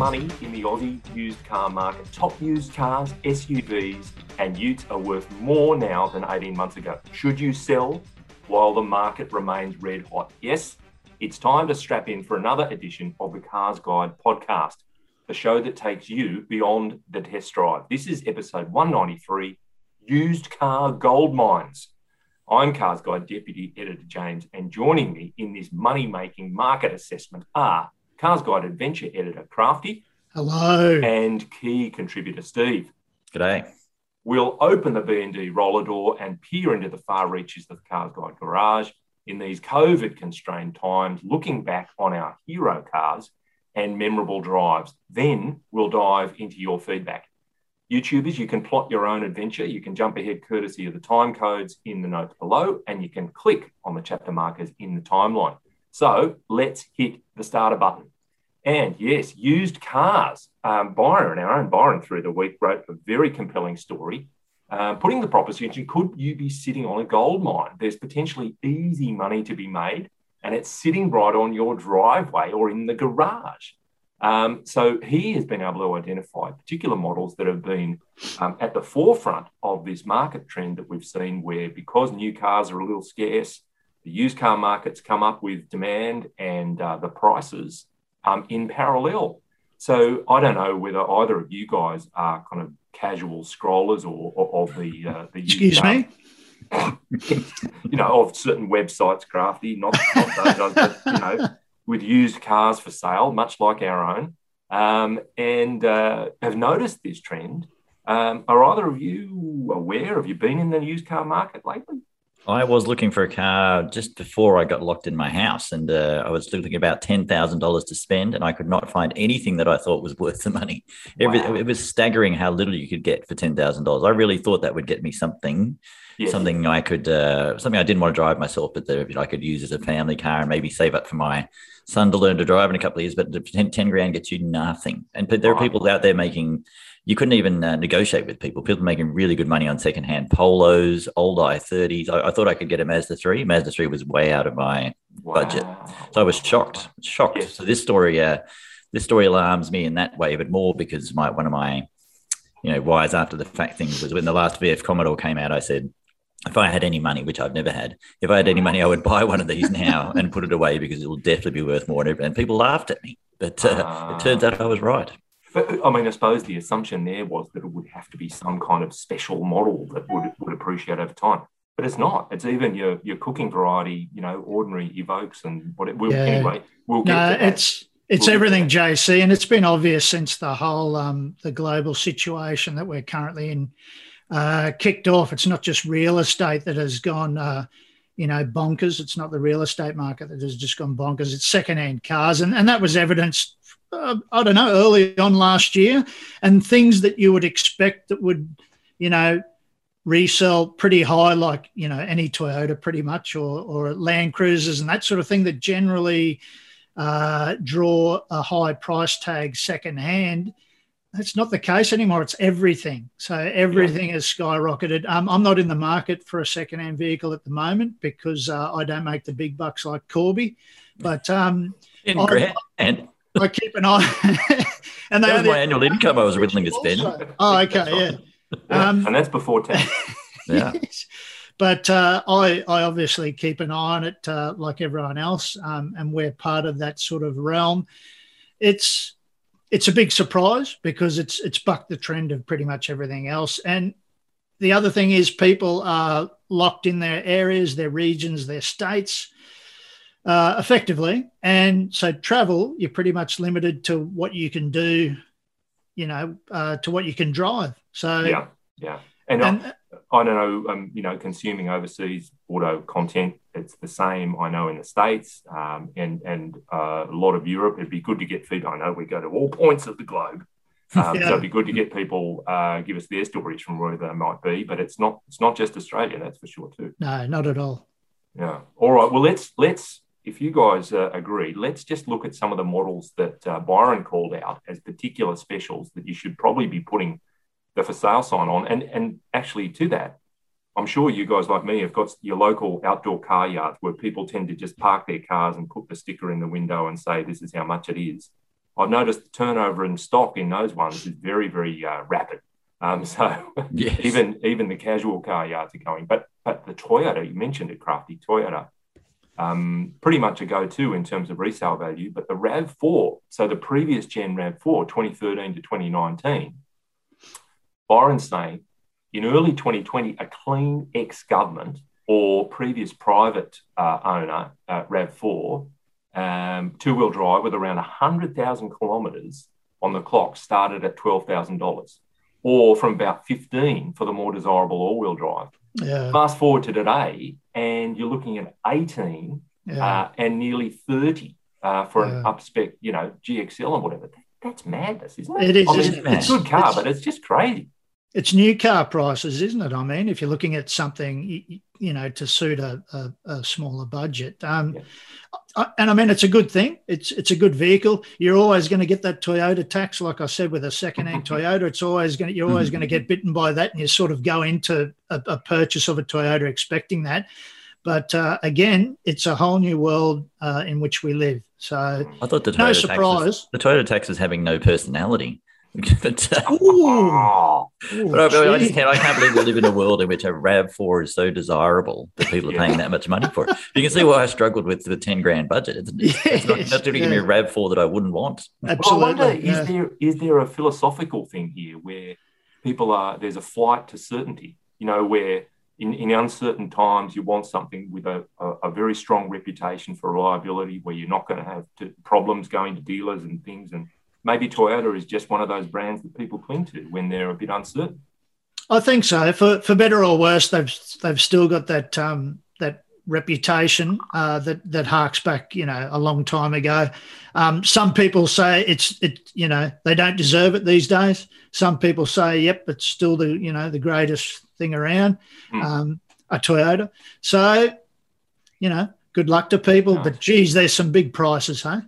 money in the Aussie used car market. Top used cars, SUVs, and utes are worth more now than 18 months ago. Should you sell while the market remains red hot? Yes, it's time to strap in for another edition of the Cars Guide podcast, the show that takes you beyond the test drive. This is episode 193 Used Car Gold Mines. I'm Cars Guide Deputy Editor James, and joining me in this money making market assessment are Cars Guide Adventure Editor Crafty. Hello. And key contributor Steve. G'day. We'll open the B&D roller door and peer into the far reaches of the Cars Guide garage in these COVID constrained times, looking back on our hero cars and memorable drives. Then we'll dive into your feedback. YouTubers, you can plot your own adventure. You can jump ahead courtesy of the time codes in the notes below, and you can click on the chapter markers in the timeline. So let's hit the starter button. And yes, used cars. Um, Byron, our own Byron, through the week wrote a very compelling story, uh, putting the proposition: Could you be sitting on a gold mine? There's potentially easy money to be made, and it's sitting right on your driveway or in the garage. Um, so he has been able to identify particular models that have been um, at the forefront of this market trend that we've seen, where because new cars are a little scarce, the used car markets come up with demand and uh, the prices um, in parallel. So I don't know whether either of you guys are kind of casual scrollers or, or of the uh, the excuse me. you know, of certain websites, crafty, not, not those, but you know, with used cars for sale, much like our own, um, and uh, have noticed this trend. Um, are either of you aware? Have you been in the used car market lately? I was looking for a car just before I got locked in my house, and uh, I was looking about ten thousand dollars to spend, and I could not find anything that I thought was worth the money. Wow. it was staggering how little you could get for ten thousand dollars. I really thought that would get me something, yes. something I could, uh, something I didn't want to drive myself, but that I could use as a family car and maybe save up for my son to learn to drive in a couple of years. But 10, 10 grand gets you nothing, and there are people out there making you couldn't even uh, negotiate with people. People making really good money on secondhand polos, old i30s. I, I, thought I could get a Mazda 3. Mazda 3 was way out of my wow. budget. So I was shocked, shocked. Yes. So this story, uh, this story alarms me in that way, but more because my one of my, you know, wise after the fact things was when the last VF Commodore came out, I said, if I had any money, which I've never had, if I had any money, I would buy one of these now and put it away because it will definitely be worth more. And people laughed at me, but uh, uh, it turns out I was right. But I mean, I suppose the assumption there was that it would have to be some kind of special model that would, would appreciate over time. But it's not. It's even your your cooking variety, you know, ordinary evokes and what it will yeah. anyway. We'll get no, it's it's we'll everything, JC, and it's been obvious since the whole um, the global situation that we're currently in uh, kicked off. It's not just real estate that has gone. Uh, you know, bonkers. It's not the real estate market that has just gone bonkers. It's secondhand cars, and, and that was evidenced uh, I don't know, early on last year, and things that you would expect that would, you know, resell pretty high, like you know any Toyota, pretty much, or or Land Cruisers and that sort of thing that generally uh, draw a high price tag secondhand. That's not the case anymore. It's everything. So everything yeah. has skyrocketed. Um, I'm not in the market for a secondhand vehicle at the moment because uh, I don't make the big bucks like Corby. But um, in I, and I keep an eye. and that was my annual income I was willing to spend. Oh, okay, yeah. Um, and that's before tax. yeah. Yes. But uh, I, I obviously keep an eye on it uh, like everyone else, um, and we're part of that sort of realm. It's it's a big surprise because it's it's bucked the trend of pretty much everything else. And the other thing is people are locked in their areas, their regions, their states uh, effectively. And so travel, you're pretty much limited to what you can do, you know, uh, to what you can drive. So yeah, yeah. And, and I, don't know, um, you know, consuming overseas auto content, it's the same. I know in the states um, and and uh, a lot of Europe. It'd be good to get feedback. I know we go to all points of the globe. Um, yeah. So it'd be good to get people uh, give us their stories from where they might be. But it's not it's not just Australia, that's for sure too. No, not at all. Yeah. All right. Well, let's let's if you guys uh, agree, let's just look at some of the models that uh, Byron called out as particular specials that you should probably be putting the for sale sign on. And, and actually, to that, I'm sure you guys like me have got your local outdoor car yards where people tend to just park their cars and put the sticker in the window and say, this is how much it is. I've noticed the turnover in stock in those ones is very, very uh, rapid. Um, so yes. even even the casual car yards are going. But but the Toyota, you mentioned it, Crafty Toyota, um, pretty much a go-to in terms of resale value. But the RAV4, so the previous gen RAV4, 2013 to 2019, Byron's saying in early 2020, a clean ex-government or previous private uh, owner, uh, RAV4, um, two-wheel drive with around 100,000 kilometres on the clock started at $12,000 or from about 15 for the more desirable all-wheel drive. Yeah. Fast forward to today, and you're looking at 18 yeah. uh, and nearly 30 uh, for yeah. an upspec, you know, GXL and whatever. That's madness, isn't it? It is. I mean, isn't it's a good car, it's, but it's just crazy. It's new car prices, isn't it? I mean, if you're looking at something, you know, to suit a, a, a smaller budget. Um, yeah and I mean, it's a good thing. It's it's a good vehicle. You're always going to get that Toyota tax, like I said, with a second-hand Toyota. It's always going to you're always going to get bitten by that, and you sort of go into a, a purchase of a Toyota expecting that. But uh, again, it's a whole new world uh, in which we live. So I thought the Toyota no surprise. Tax the Toyota tax is having no personality. But, but I, I, just can't, I can't believe we live in a world in which a RAV4 is so desirable that people are paying that much money for it. You can see why I struggled with the 10 grand budget. It's, yes, it's not, not to give me a RAV4 that I wouldn't want. Absolutely. Well, I wonder, yeah. is, there, is there a philosophical thing here where people are, there's a flight to certainty, you know, where in, in uncertain times you want something with a, a, a very strong reputation for reliability where you're not going to have to, problems going to dealers and things and maybe Toyota is just one of those brands that people cling to when they're a bit uncertain. I think so. For for better or worse, they've they've still got that um, that reputation uh, that that harks back, you know, a long time ago. Um, some people say it's it, you know, they don't deserve it these days. Some people say, yep, it's still the you know the greatest thing around, mm. um, a Toyota. So, you know, good luck to people. No. But geez, there's some big prices, huh?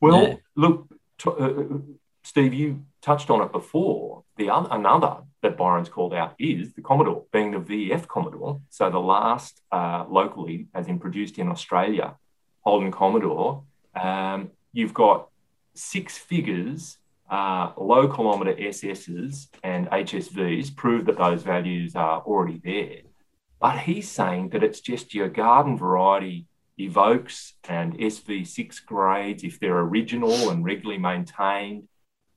Well, yeah. look, uh, Steve, you touched on it before. The other, another that Byron's called out is the Commodore, being the VF Commodore. So the last uh, locally, as in produced in Australia, Holden Commodore. Um, you've got six figures, uh, low kilometre SSs and HSVs prove that those values are already there. But he's saying that it's just your garden variety evokes and SV6 grades, if they're original and regularly maintained,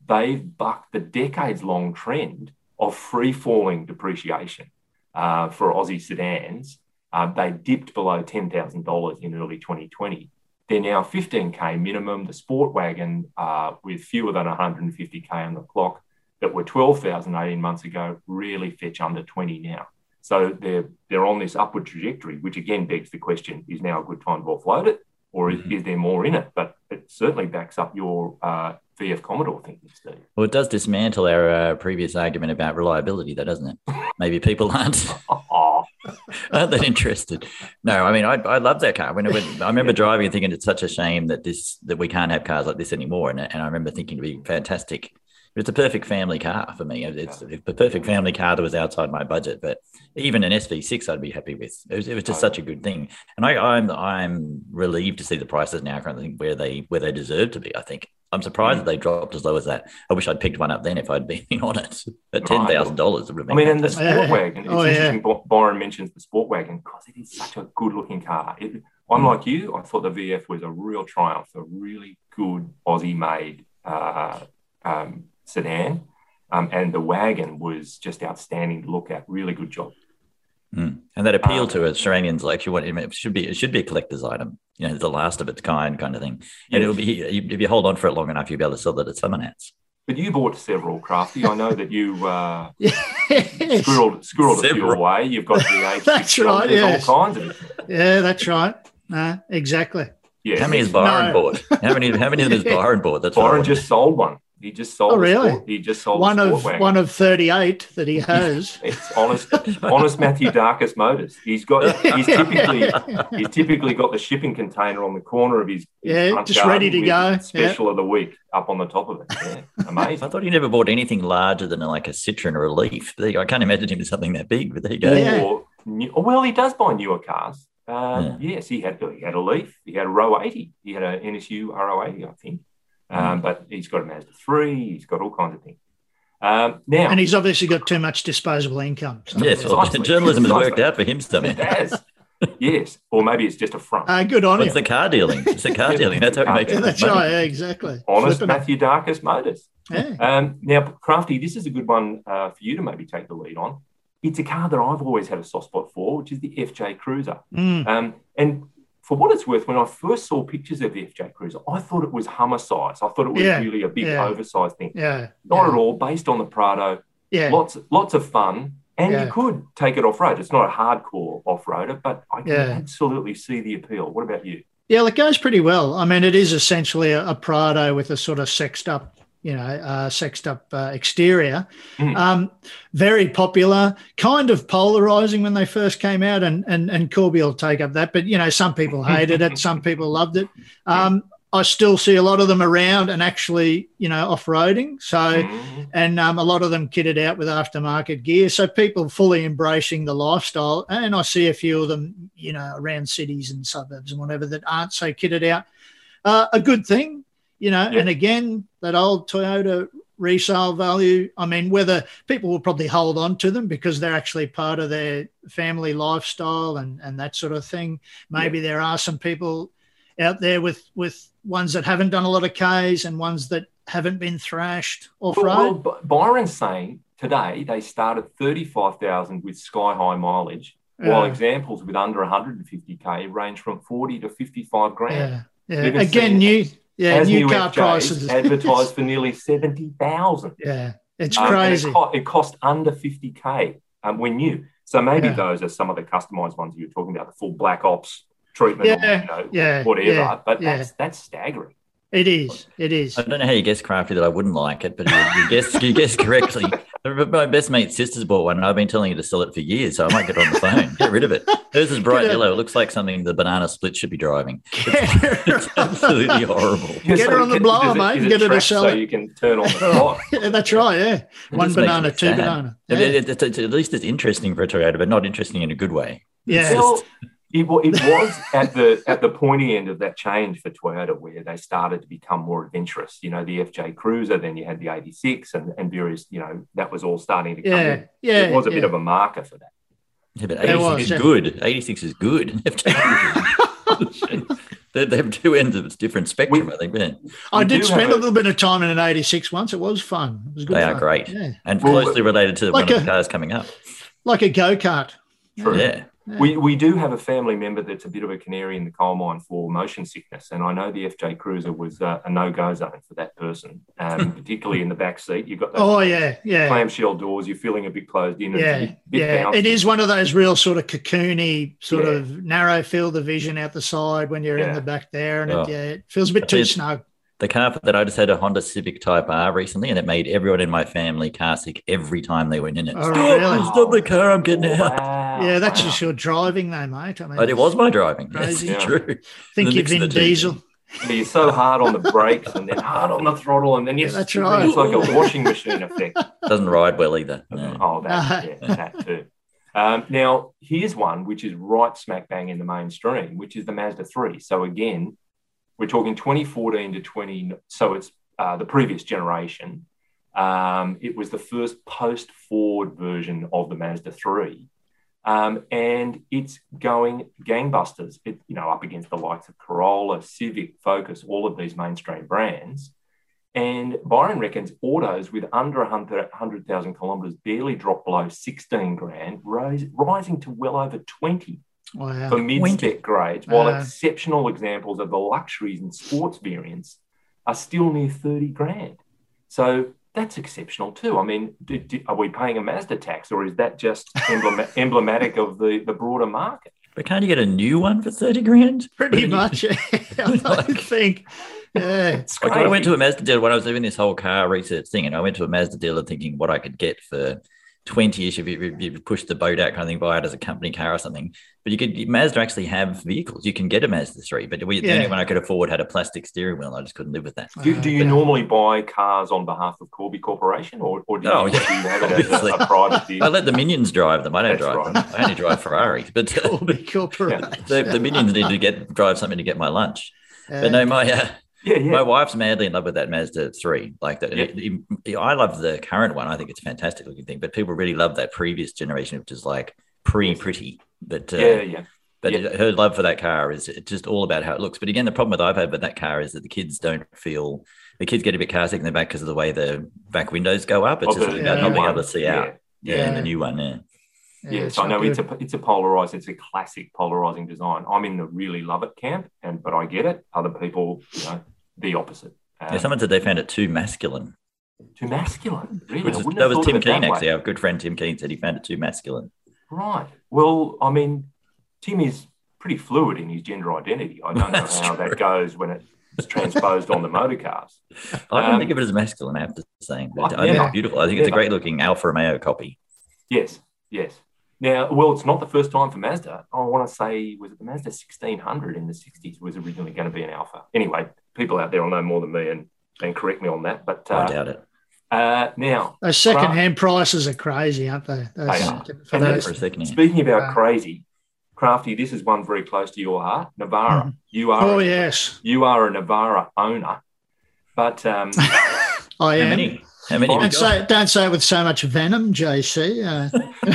they've bucked the decades long trend of free falling depreciation uh, for Aussie sedans. Uh, they dipped below $10,000 in early 2020. They're now 15K minimum. The sport wagon uh, with fewer than 150K on the clock that were 12,000 18 months ago really fetch under 20 now. So they're they're on this upward trajectory, which again begs the question: Is now a good time to offload it, or is, mm-hmm. is there more in it? But it certainly backs up your uh, VF Commodore thinking, Steve. Well, it does dismantle our uh, previous argument about reliability, though, doesn't it? Maybe people aren't aren't that interested. No, I mean, I, I love that car. When, when I remember driving and thinking it's such a shame that this that we can't have cars like this anymore, and, and I remember thinking it'd be fantastic it's a perfect family car for me. It's a perfect family car that was outside my budget, but even an SV6 I'd be happy with. It was, it was just such a good thing, and I, am I'm, I'm relieved to see the prices now currently where they where they deserve to be. I think I'm surprised mm. that they dropped as low as that. I wish I'd picked one up then if I'd been on it. But ten thousand dollars would have. I mean, and the sport wagon. It's oh, interesting. Yeah. Byron mentions the sport wagon because it is such a good looking car. It, I'm mm. like you. I thought the VF was a real triumph, a really good Aussie made. Uh, um, sedan. Um, and the wagon was just outstanding to look at. Really good job. Mm. And that appeal um, to Australians, like you want, it should be, it should be a collector's item. You know, the last of its kind, kind of thing. And it'll be, if you hold on for it long enough, you'll be able to sell it at someone else. But you bought several, Crafty. I know that you uh, yes. squirreled, squirreled a few away. You've got the H. that's right. Yes. all kinds of it. Yeah, that's right. Uh, exactly. Yeah. How many has Byron no. bought? How many? How many of them has Byron bought? That's Byron just sold one. He just sold. Oh, really? Sport, he just sold one of wagon. one of thirty-eight that he has. it's honest, honest Mathioudakis Motors. He's got. He's typically. he's typically got the shipping container on the corner of his. Yeah, just ready to go. Special yeah. of the week up on the top of it. Yeah, amazing. I thought he never bought anything larger than like a Citroen or a Leaf. I can't imagine him as something that big. But there you go. Yeah. Or, well, he does buy newer cars. Uh, yeah. Yes, he had he had a Leaf. He had a Ro 80. He had an NSU Ro 80, I think. Um, but he's got a Mazda 3, he's got all kinds of things. Um, now, and he's obviously got too much disposable income. So. Yes, well, journalism has worked out for him somehow. It has. yes, or maybe it's just a front. Uh, good on well, It's the car dealing. It's the car dealing. That's how he makes yeah, That's money. right. Yeah, exactly. Honest Flipping Mathioudakis Motors. Yeah. Um, now, Crafty, this is a good one uh, for you to maybe take the lead on. It's a car that I've always had a soft spot for, which is the FJ Cruiser. Mm. Um, and for what it's worth, when I first saw pictures of the FJ Cruiser, I thought it was Hummer size. I thought it was Yeah, really a big, yeah. oversized thing. Yeah. Not at all. Based on the Prado, Yeah. lots, lots of fun, and you could take it off road. It's not a hardcore off roader, but I can absolutely see the appeal. What about you? Yeah, well, it goes pretty well. I mean, it is essentially a, a Prado with a sort of sexed up, you know, uh, sexed up uh, exterior. Mm. Um, very popular, kind of polarizing when they first came out, and and and Corby will take up that. But you know, some people hated it, some people loved it. Um, I still see a lot of them around and actually, you know, off roading. So Mhm. and um, a lot of them kitted out with aftermarket gear. So people fully embracing the lifestyle, and I see a few of them, you know, around cities and suburbs and whatever that aren't so kitted out. Uh, a good thing, you know. Yeah. And again, that old Toyota resale value. I mean, whether people will probably hold on to them because they're actually part of their family lifestyle and and that sort of thing. Maybe there are some people out there with with ones that haven't done a lot of Ks and ones that haven't been thrashed off road. Well, well, Byron's saying today they started 35,000 with sky high mileage, while examples with under 150k range from 40 to 55 grand. Yeah, yeah. Again, new, yeah, As new new car FJs prices. advertised for nearly 70,000. yeah, it's Um, crazy. it, co- it cost under 50k um, when new. So maybe Yeah. those are some of the customized ones you were talking about, the full black ops treatment, or, Yeah, you know, yeah, whatever. yeah, but yeah. that's that's staggering. It is. It is. I don't know how you guessed crafty that I wouldn't like it, but you, you guessed you guessed correctly. But my best mate's sister's bought one, and I've been telling her to sell it for years, so I might get on the phone, get rid of it. Hers is bright yellow. It looks like something the banana split should be driving. Get her It's absolutely horrible. Get her on the can- blower, does it- mate, does and it get her to track sell so it. you can turn on the oh, clock. Yeah, that's right. Yeah, It one just makes banana, me two sad. banana. It- Yeah. it- at least it's interesting for a Toyota, but not interesting in a good way. yeah. Well, it, it was at the at the pointy end of that change for Toyota where they started to become more adventurous. You know, the FJ Cruiser, then you had the 86 and, and various, you know, that was all starting to come yeah, in. yeah. it was a yeah. bit of a marker for that. Yeah, but 86 was, is yeah. good. 86 is good. they, they have two ends of its different spectrum, We- I think. Yeah. I did spend a a- little bit of time in an 86 once. It was fun. It was good They are great. Yeah. And Well, closely related to like one of a- the cars coming up. Like a go kart. True. Yeah. We, we do have a family member that's a bit of a canary in the coal mine for motion sickness, and I know the FJ Cruiser was uh, a no-go zone for that person, um, particularly in the back seat. You've got those Oh, yeah, yeah. clamshell doors. You're feeling a bit closed in. and Yeah, a bit, bit yeah. bouncy. It is one of those real sort of cocoony, sort Yeah. of narrow field of vision out the side when you're in the back there, and Oh. it, yeah, it feels a bit too think- snug. The car that I just had a Honda Civic Type R recently, and it made everyone in my family car sick every time they went in it. Oh, Stop, really? stop the car, I'm getting out. Wow, Yeah, that's wow. just your driving, though, mate. I mean, But it was my driving. Yes, Crazy. it's Yeah. true. think the you're mix of Vin the two Diesel. Yeah, You're so hard on the brakes and then hard on the throttle, and then you Yeah, that's right. It's like a washing machine effect. Doesn't ride well either. No. Oh, that, yeah, that too. Um, now, here's one which is right smack bang in the mainstream, which is the Mazda 3. So, again, we're talking 2014 to 20, so it's uh, the previous generation. Um, it was the first post Ford version of the Mazda 3. Um, and it's going gangbusters, it, you know, up against the likes of Corolla, Civic, Focus, all of these mainstream brands. And Byron reckons autos with under 100 100,000 kilometres barely drop below 16 grand, rise, rising to well over 20 Wow. for mid-spec grades, while Uh. exceptional examples of the luxuries and sports variants are still near 30 grand. So that's exceptional too. I mean, do, do, are we paying a Mazda tax or is that just emblem, emblematic of the, the broader market? But can't you get a new one for 30 grand? Pretty much. Yeah, I think. Yeah. It's Like I went to a Mazda dealer when I was doing this whole car research thing, and I went to a Mazda dealer thinking what I could get for 20 ish if you, if you push the boat out kind of thing, buy it as a company car or something. But you could, Mazda actually have vehicles. You can get a Mazda 3, but we, the only one I could afford had a plastic steering wheel. And I just couldn't live with that. Do, do you Uh, normally buy cars on behalf of Corby Corporation or, or do, you, Oh, do yeah, you have it a, a private deal? I let the minions drive them. I don't That's drive right. them. I only drive Ferraris. But Corby Corporation. the, the minions need to get drive something to get my lunch. Yeah. But no, my uh, Yeah, yeah. My wife's madly in love with that Mazda 3. Like that. Yeah. it- it- I love the current one. I think it's a fantastic looking thing, but people really love that previous generation, which is like pre pretty. But uh, yeah, yeah. but Yeah. her love for that car is just all about how it looks. But again, the problem that I've had with that car is that the kids don't feel the kids get a bit car sick in the back because of the way the back windows go up. It's Of just the about new not being one. able to see Yeah. out. Yeah, Yeah. in the new one. Yeah. Yes, I know it's a it's a polarized, it's a classic polarizing design. I'm in the really love it camp, and but I get it. Other people, you know, the opposite. Um, yeah. Someone said they found it too masculine. too masculine. Really, is, that was Tim way. actually. Our good friend Tim Keen said he found it too masculine. Right. Well, I mean, Tim is pretty fluid in his gender identity. I don't know how true. that goes when it's transposed on the motor cars. I don't Um, think of it as masculine, I have to say. I- I think it's beautiful. I think it's a great looking Alfa Romeo copy. Yes, yes. Now, well, it's not the first time for Mazda. I want to say, was it the Mazda 1600 in the 60s was originally going to be an Alfa? Anyway, people out there will know more than me and, and correct me on that. But I uh, doubt it. uh, now, Those second-hand prices are crazy, aren't they? Those, They are. for those- For a speaking about Wow. crazy, Crafty, this is one very close to your heart. Navara, Mhm. you are oh a, yes, you are a Navara owner, but um, I How am. many? How many? Don't say, don't say it with so much venom, JC. Uh,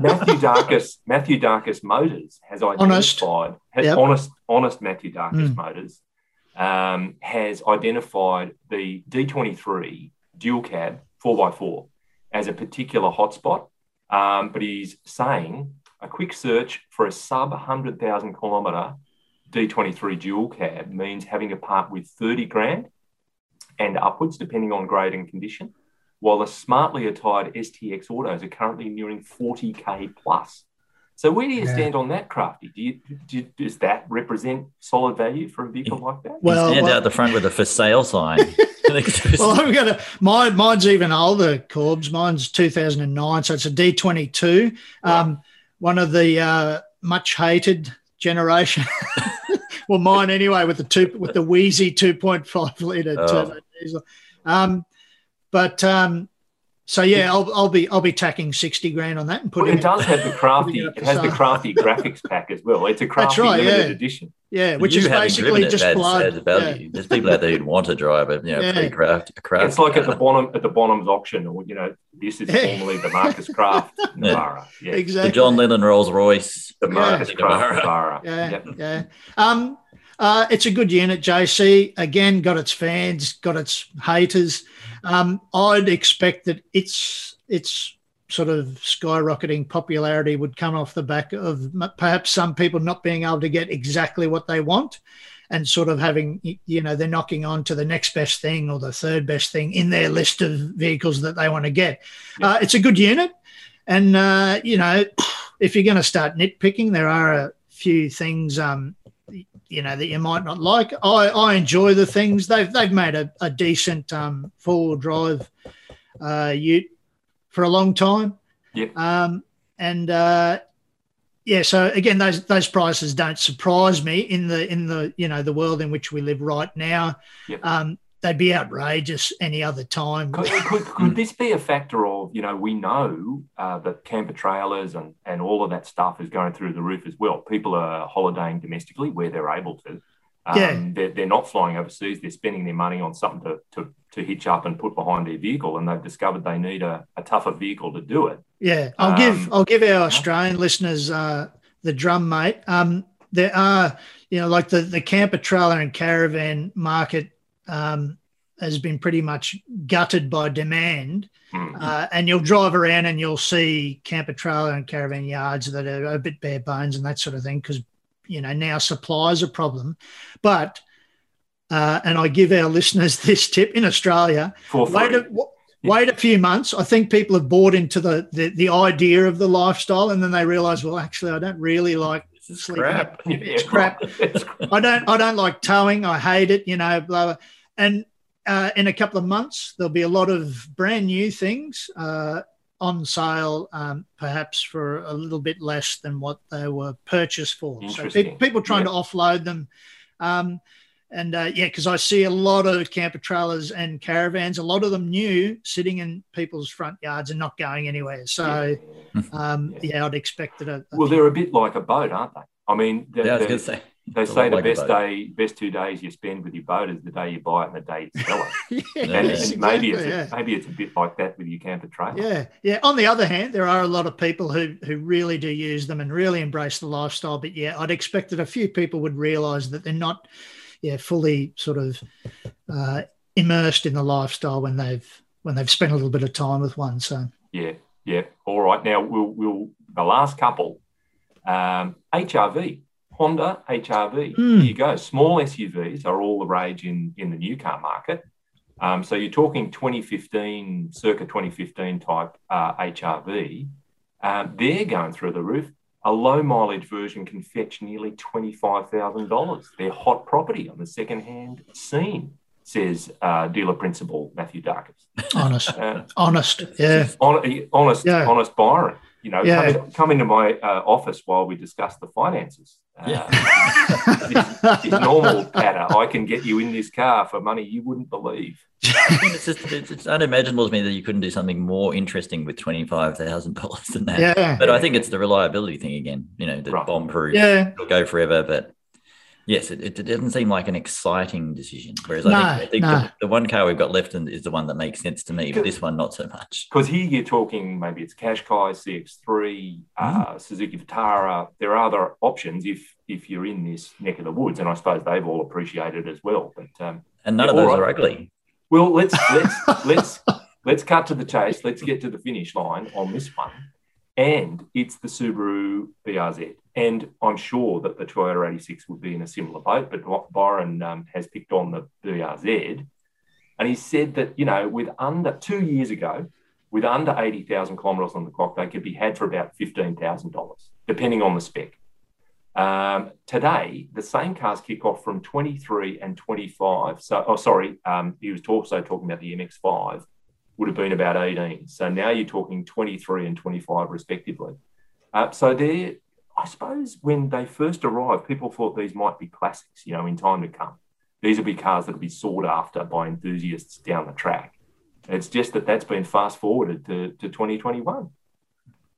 Mathioudakis, Matthew Darkus Motors has Honest. identified, has Yep. honest, honest Mathioudakis Mm. Motors um, has identified the D23 dual cab 4x4 as a particular hotspot. Um, but he's saying a quick search for a sub 100,000 kilometre D23 dual cab means having to part with 30 grand and upwards, depending on grade and condition while the smartly attired STX autos are currently nearing 40k plus. So where do you Yeah. stand on that, Crafty? Do you, do, does that represent solid value for a vehicle like that? well, Stand well, out the front with a for sale sign. well, I'm gonna. My mine's even older, Corbs. Mine's 2009, so it's a D22. Um, one of the uh, much hated generation. well, mine anyway, with the two with the wheezy 2.5 liter Oh. turbo diesel. Um, but um, so yeah, I'll, I'll be I'll be tacking 60 grand on that and But putting it does have the crafty, it up it has the crafty graphics pack as well. It's a crafty right, limited yeah. edition. yeah, which You is having basically driven it just adds- blood. adds value. There's people out there who'd want to drive it, you know, Yeah. pretty craft, craft. It's like at the car. bottom at the bottom's auction, or you know, this is Yeah. formerly the Marcus Craft Navara. Yeah. Yeah, the exactly. John Lennon Rolls Royce. The Marcus Yeah. Craft Navara. Yeah, Yep. yeah. Um, uh, it's a good unit, JC. Again, got its fans, got its haters. Um, I'd expect that its its sort of skyrocketing popularity would come off the back of perhaps some people not being able to get exactly what they want, and sort of having you know they're knocking on to the next best thing or the third best thing in their list of vehicles that they want to get. Uh, it's a good unit, and uh, you know if you're going to start nitpicking, there are a few things um, you know that you might not like. I, I enjoy the things they've they've made a, a decent um, four wheel drive uh, ute for a long time. Yep. Um, and uh, yeah, so again, those those prices don't surprise me in the in the you know the world in which we live right now. Yep. Um, they'd be outrageous any other time. Could, could, could this be a factor of, you know, we know uh, that camper trailers and, and all of that stuff is going through the roof as well. People are holidaying domestically where they're able to. Um, Yeah. they're, they're not flying overseas. They're spending their money on something to, to, to hitch up and put behind their vehicle, and they've discovered they need a, a tougher vehicle to do it. Yeah, I'll Um, give I'll give our Australian listeners uh, the drum, mate. Um, there are you know like the the camper trailer and caravan market um, has been pretty much gutted by demand, Hmm. uh, and you'll drive around and you'll see camper trailer and caravan yards that are a bit bare bones and that sort of thing because you know now supply is a problem, but. Uh, and I give our listeners this tip in Australia: wait a, w- wait a few months. I think people have bought into the, the the idea of the lifestyle, and then they realise, well, actually, I don't really like This sleeping. crap. It's crap. It's crap. I don't I don't like towing. I hate it. You know, blah. blah. And uh, in a couple of months, there'll be a lot of brand new things uh, on sale, um, perhaps for a little bit less than what they were purchased for. So pe- people trying to offload them. Um, and uh, yeah, because I see a lot of camper trailers and caravans, a lot of them new, sitting in people's front yards and not going anywhere. So um, Yeah. yeah, I'd expect that. A, a Well, they're a bit like a boat, aren't they? I mean, they're, Yeah, I was going to say. They say the like best day, best two days you spend with your boat is the day you buy it and the day you sell it. yeah, and, exactly, maybe it's yeah. a, maybe it's a bit like that with your camper trailer. Yeah, yeah. On the other hand, there are a lot of people who who really do use them and really embrace the lifestyle. But yeah, I'd expect that a few people would realise that they're not, yeah, fully sort of uh, immersed in the lifestyle when they've when they've spent a little bit of time with one. So yeah, yeah. All right. Now we'll we'll the last couple, um, HRV Honda HRV. Mm. Here you go. Small SUVs are all the rage in, in the new car market. Um, so you're talking 2015, circa 2015 type uh, HRV. Um, they're going through the roof. A low mileage version can fetch nearly $25,000. They're hot property on the second hand scene, says uh, dealer principal Mathioudakis. Honest. Uh, honest. Yeah. On, honest, yeah. honest Byron. You know, yeah. come, come into my uh, office while we discuss the finances. Yeah. Uh, this, normal patter. I can get you in this car for money you wouldn't believe. it's, just, it's, it's, unimaginable to me that you couldn't do something more interesting with twenty five thousand dollars than that. Yeah. But I think it's the reliability thing again. You know, the right. bomb proof. Yeah. It'll go forever, but yes, it, it, doesn't seem like an exciting decision. Whereas no, I think, I think no. the, the, one car we've got left is the one that makes sense to me, but this one not so much. Because here you're talking maybe it's Qashqai, CX3, mm. uh, Suzuki Vitara. There are other options if if you're in this neck of the woods, and I suppose they've all appreciated as well. But um, and none yeah, of those right. are ugly. Well, let's let's let's let's cut to the chase. Let's get to the finish line on this one, and it's the Subaru BRZ. And I'm sure that the Toyota 86 would be in a similar boat, but Byron um, has picked on the BRZ. And he said that, you know, with under two years ago, with under 80,000 kilometres on the clock, they could be had for about $15,000, depending on the spec. Um, today, the same cars kick off from 23 and 25. So, oh, sorry, um, he was also talking about the MX5 would have been about 18. So now you're talking 23 and 25 respectively. Uh, so they're I suppose when they first arrived, people thought these might be classics, you know, in time to come. These will be cars that will be sought after by enthusiasts down the track. It's just that that's been fast forwarded to, to 2021.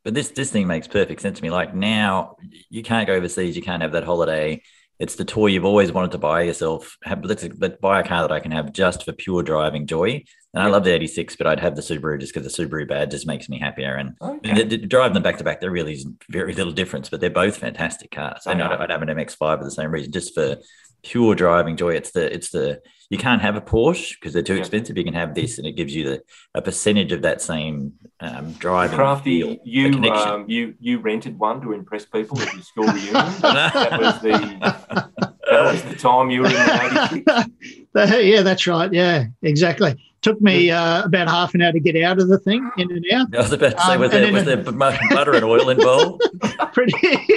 But this this thing makes perfect sense to me. Like now, you can't go overseas, you can't have that holiday. It's the toy you've always wanted to buy yourself. Have, let's, let's buy a car that I can have just for pure driving joy. And I love the 86, but I'd have the Subaru just because the Subaru badge just makes me happier. And okay. the, the, drive them back to back, there really is very little difference, but they're both fantastic cars. And I'd, I'd have an MX5 for the same reason, just for pure driving joy. It's the it's the you can't have a Porsche because they're too yeah. expensive. You can have this, and it gives you the a percentage of that same um, driving. Crafty, feel, you um, you you rented one to impress people at your school reunion. that was the that was the time you were in the 86. yeah, that's right. Yeah, exactly. Took me uh, about half an hour to get out of the thing, in and out. I was about to say, um, was, there, was there butter and oil involved? Pretty,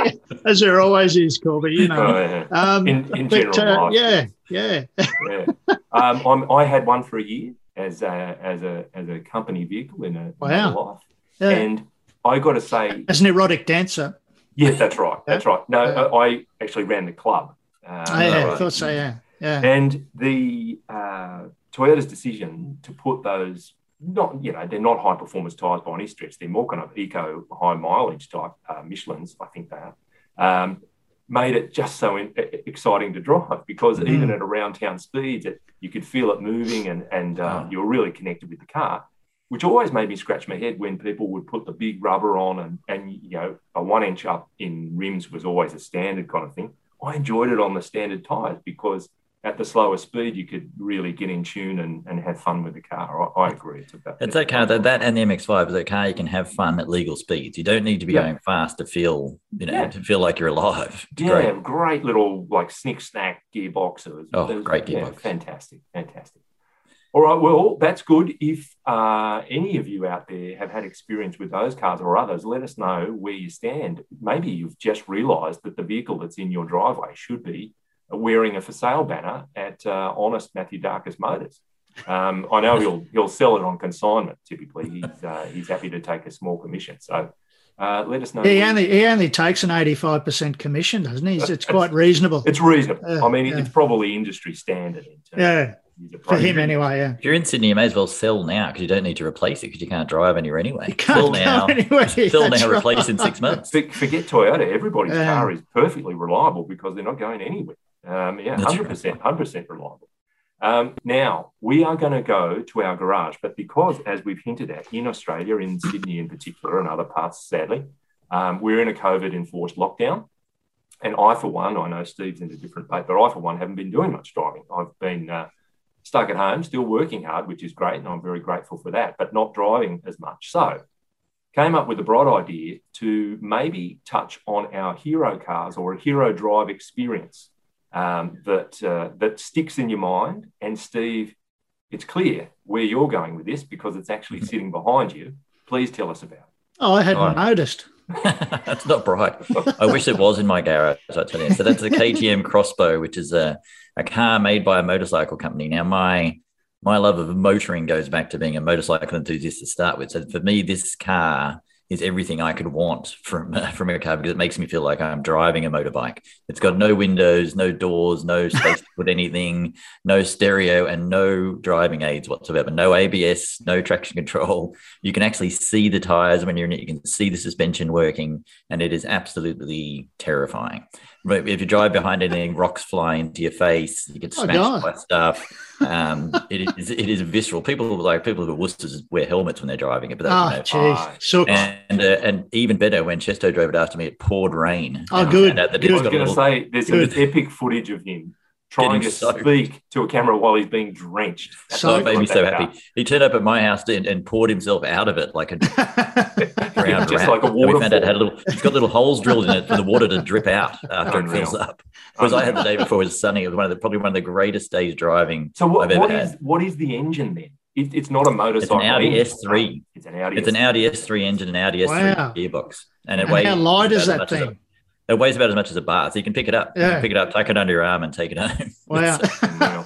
as there always is, Corby. You know, oh, yeah. um, in, in but, general, uh, yeah, yeah. yeah. Um, i had one for a year as a, as a as a company vehicle in a wow. life, yeah. and I got to say, as an erotic dancer. Yes, that's right. That's right. No, yeah. I actually ran the club. Um, oh, yeah, I thought so. Yeah, yeah. And the uh, Toyota's decision to put those not you know they're not high performance tires by any stretch. They're more kind of eco high mileage type uh, Michelin's. I think they are. Um, made it just so in, exciting to drive because mm. even at around town speeds, it, you could feel it moving and and uh, oh. you were really connected with the car. Which always made me scratch my head when people would put the big rubber on and and you know a one inch up in rims was always a standard kind of thing. I enjoyed it on the standard tires because at the slower speed, you could really get in tune and, and have fun with the car. I, I agree. It's about it's okay that that and the MX5 is a car you can have fun at legal speeds. You don't need to be yeah. going fast to feel you know yeah. to feel like you're alive. It's yeah, great. great. little like snick snack gearboxes. Oh, was, great gearbox! Yeah, fantastic, fantastic. All right, well, that's good. If uh, any of you out there have had experience with those cars or others, let us know where you stand. Maybe you've just realised that the vehicle that's in your driveway should be wearing a for sale banner at uh, Honest Mathioudakis Motors. Um, I know he'll he'll sell it on consignment. Typically, he's uh, he's happy to take a small commission. So uh, let us know. He only he only takes an eighty five percent commission, doesn't he? It's, it's quite reasonable. It's reasonable. I mean, yeah. it's probably industry standard. yeah, For him, anyway, yeah. If you're in Sydney, you may as well sell now because you don't need to replace it because you can't drive anywhere anyway. You can't sell go now, anywhere. sell That's now, right. replace in six months. Forget Toyota. Everybody's Yeah. car is perfectly reliable because they're not going anywhere. Um, yeah, hundred percent, hundred percent reliable. Um, now we are going to go to our garage, but because, as we've hinted at, in Australia, in Sydney in particular, and other parts, sadly, um, we're in a COVID-enforced lockdown. And I, for one, I know Steve's in a different boat, but I, for one, haven't been doing much driving. I've been uh, stuck at home, still working hard, which is great, and I'm very grateful for that, but not driving as much. So, came up with a broad idea to maybe touch on our hero cars or a hero drive experience um, that uh, that sticks in your mind. And Steve, it's clear where you're going with this because it's actually sitting behind you. Please tell us about. it. Oh, I hadn't Oh. noticed. that's not bright. I wish it was in my garage. I tell you. So that's the KTM X-Bow, which is a, a car made by a motorcycle company. Now my my love of motoring goes back to being a motorcycle enthusiast to start with. So for me, this car is everything I could want from from a car because it makes me feel like I'm driving a motorbike. It's got no windows, no doors, no space to put anything, no stereo, and no driving aids whatsoever. No ABS, no traction control. You can actually see the tires when you're in it. You can see the suspension working, and it is absolutely terrifying. But if you drive behind anything, rocks fly into your face. You get Oh, smashed God. by stuff. Um, it is it is visceral. People like people who are wusses wear helmets when they're driving it, but Oh, that's you know, jeez. So, and uh, and even better when Chesto drove it after me, it poured rain. Oh, good, found out that good. it's I was going to say there's Good. epic footage of him trying to soaked. speak to a camera while he's being drenched. So- it made me That so car. happy. He turned up at my house and, and poured himself out of it like a ground Just rat. like a And we found out it had a little. It's got little holes drilled in it for the water to drip out after it fills up. Because I had the day before it was sunny. It was one of the probably one of the greatest days driving. So what, I've ever what had. is what is the engine then? It, it's not a motorcycle. It's an Audi engine. S3. It's an Audi. It's an S3. Audi S3 engine, an Audi S3 Wow. gearbox, and it and weighs how light is that as a- thing? It weighs about as much as a bar, so you can pick it up. You can Yeah. pick it up, tuck it under your arm, and take it home. Wow. Unreal.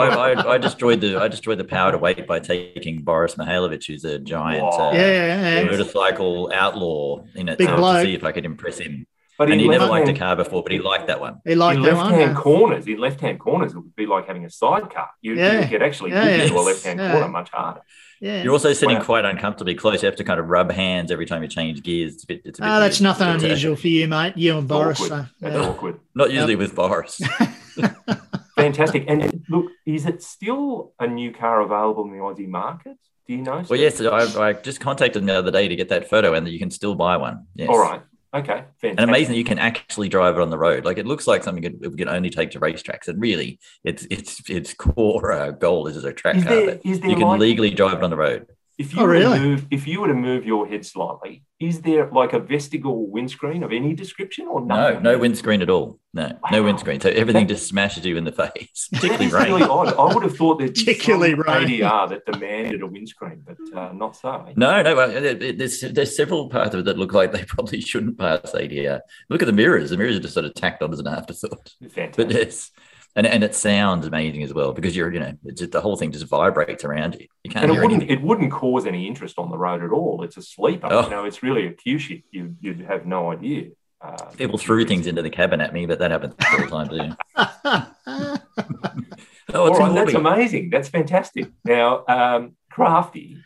I, I, I destroyed the I destroyed the power to weight by taking Boris Mihailovich, who's a giant Wow. uh, yeah, yeah, yeah. motorcycle outlaw, in it Big to, to bloke. see if I could impress him. But and in he never left-hand- liked a car before, but he liked that one. He liked in that one. left-hand yeah. corners, in left-hand corners, it would be like having a sidecar. You, Yeah. you could actually Yeah, hook yeah. into a left-hand Yeah. corner much harder. Yeah. You're also sitting Wow. quite uncomfortably close. You have to kind of rub hands every time you change gears. It's a bit, it's a bit Oh, that's weird. nothing But, unusual for you, mate. You and It's Boris. awkward. So, That's yeah. awkward. Not usually with Boris. Fantastic. And look, is it still a new car available in the Aussie market? Do you know? Well, yes, I, I just contacted them the other day to get that photo, and you can still buy one. Yes. All right. Okay. Fantastic. And amazing, that you can actually drive it on the road. Like it looks like something that we can only take to racetracks, and really, it's it's its core uh, goal is as a track Is car. there, but is there you can like, legally drive it on the road. If you Oh, were really? to move if you were to move your head slightly, is there like a vestigial windscreen of any description or No, nothing? no windscreen at all. No, no windscreen. So everything just smashes you in the face, particularly rain. really odd. I would have thought there'd be Particularly some rain. ADR that demanded a windscreen, but uh, not so. No, no. well, it- it- There's there's several parts of it that look like they probably shouldn't pass ADR. Look at the mirrors. The mirrors are just sort of tacked on as an afterthought. Fantastic. But yes, and and it sounds amazing as well because you're you know it's just, the whole thing just vibrates around you. You can't and it hear wouldn't anything. it wouldn't cause any interest on the road at all. It's a sleeper. Oh. You know, it's really a Q-ship. You you'd have no idea. Uh, People threw things into the cabin at me, but that happens all the time too. Oh, it's right, that's amazing. That's fantastic. Now, um, crafty,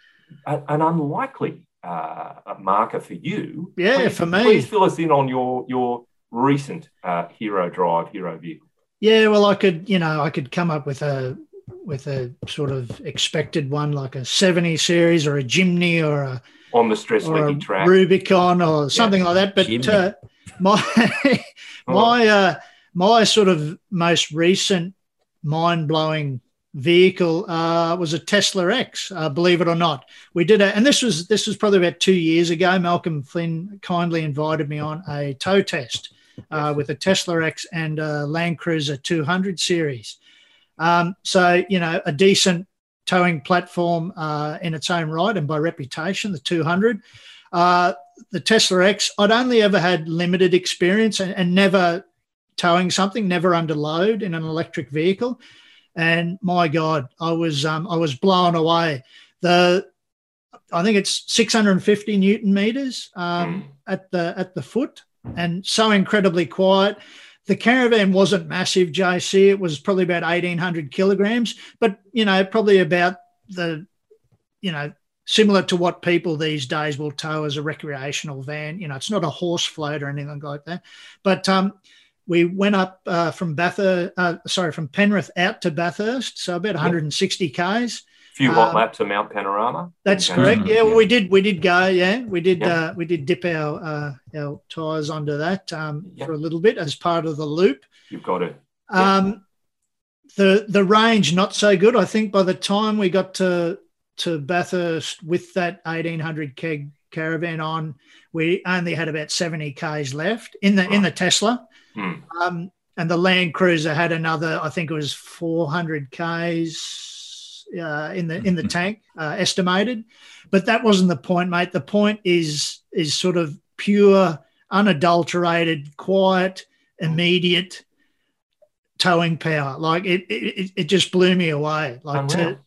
a- an unlikely uh, marker for you. Yeah, Please- for me. Please fill us in on your your recent uh, hero drive, hero vehicle. Yeah, well, I could, you know, I could come up with a with a sort of expected one, like a 70 series or a Jimny or a on the stress or a track. Rubicon or something like that. But uh, my Oh, my uh, my sort of most recent mind blowing vehicle uh, was a Tesla X. Uh, believe it or not, we did it, and this was this was probably about two years ago. Malcolm Flynn kindly invited me on a tow test uh, with a Tesla X and a Land Cruiser 200 series. Um, so you know, a decent towing platform uh, in its own right and by reputation, the 200. Uh, the Tesla X, I'd only ever had limited experience and, and never towing something, never under load in an electric vehicle. And my God, I was um, I was blown away. The I think it's 650 newton meters um, Mm. at the at the foot, and so incredibly quiet. the caravan wasn't massive, JC. It was probably about 1,800 kilograms, but, you know, probably about the, you know, similar to what people these days will tow as a recreational van. You know, it's not a horse float or anything like that. But um, we went up uh, from Bathurst, uh, sorry, from Penrith out to Bathurst, so about 160 k's few hot um, laps of Mount Panorama. That's correct. Yeah, well, we did. We did go. Yeah, we did. Yeah. Uh, we did dip our uh, our tires onto that um, for a little bit as part of the loop. You've got it. Um, the the range not so good. I think by the time we got to to Bathurst with that eighteen hundred keg caravan on, we only had about seventy k's left in the right. in the Tesla. Hmm. Um, and the Land Cruiser had another. I think it was four hundred k's uh, in the in the tank uh, estimated, but that wasn't the point, mate. The point is is sort of pure, unadulterated, quiet, immediate towing power. Like it, it, it just blew me away. Like to,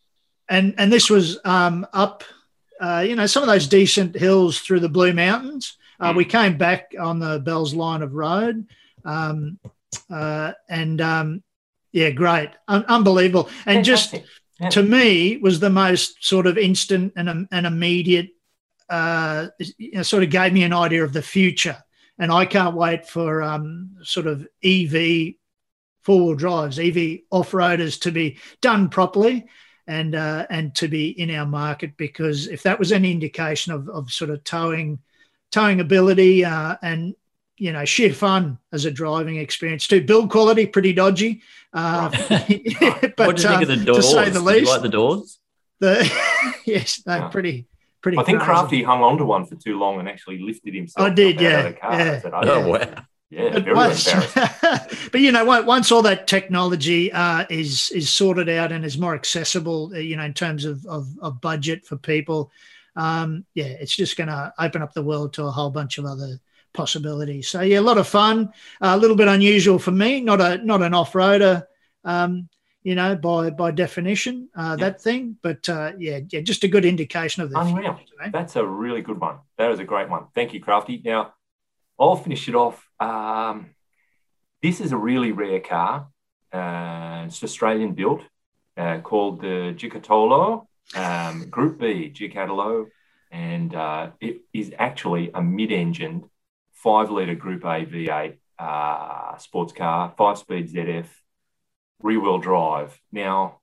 and and this was um, up, uh, you know, some of those decent hills through the Blue Mountains. Uh, mm. We came back on the Bells Line of Road, um, uh, and um, yeah, great, Un- unbelievable, and Fantastic. just to me was the most sort of instant and, and immediate uh, you know, sort of gave me an idea of the future. And i can't wait for um, sort of ev four-wheel drives ev off-roaders to be done properly and uh, and to be in our market because if that was any indication of, of sort of towing towing ability uh, and you know, sheer fun as a driving experience too. Build quality pretty dodgy, uh, but what do you think of the doors? To say the least, like the doors? The yes, they're yeah. pretty. Pretty I think Crafty hung on to one for too long and actually lifted himself. I did, yeah. yeah. Said, oh, oh, wow. Yeah, very once, but you know, once all that technology uh, is is sorted out and is more accessible, uh, you know, in terms of of, of budget for people, um, yeah, it's just going to open up the world to a whole bunch of other possibilities. So yeah, a lot of fun. Uh, a little bit unusual for me. Not a not an off roader, um, you know, by by definition, uh, yeah. that thing. But uh, yeah, yeah, just a good indication of the Unreal. Future, That's a really good one. That is a great one. Thank you, Crafty. Now, I'll finish it off. Um, this is a really rare car. Uh, it's Australian built, uh, called the Giocattolo um, Group B Giocattolo, and uh, it is actually a mid-engined five litre Group A V8 uh, sports car, five speed ZF, rear wheel drive. Now,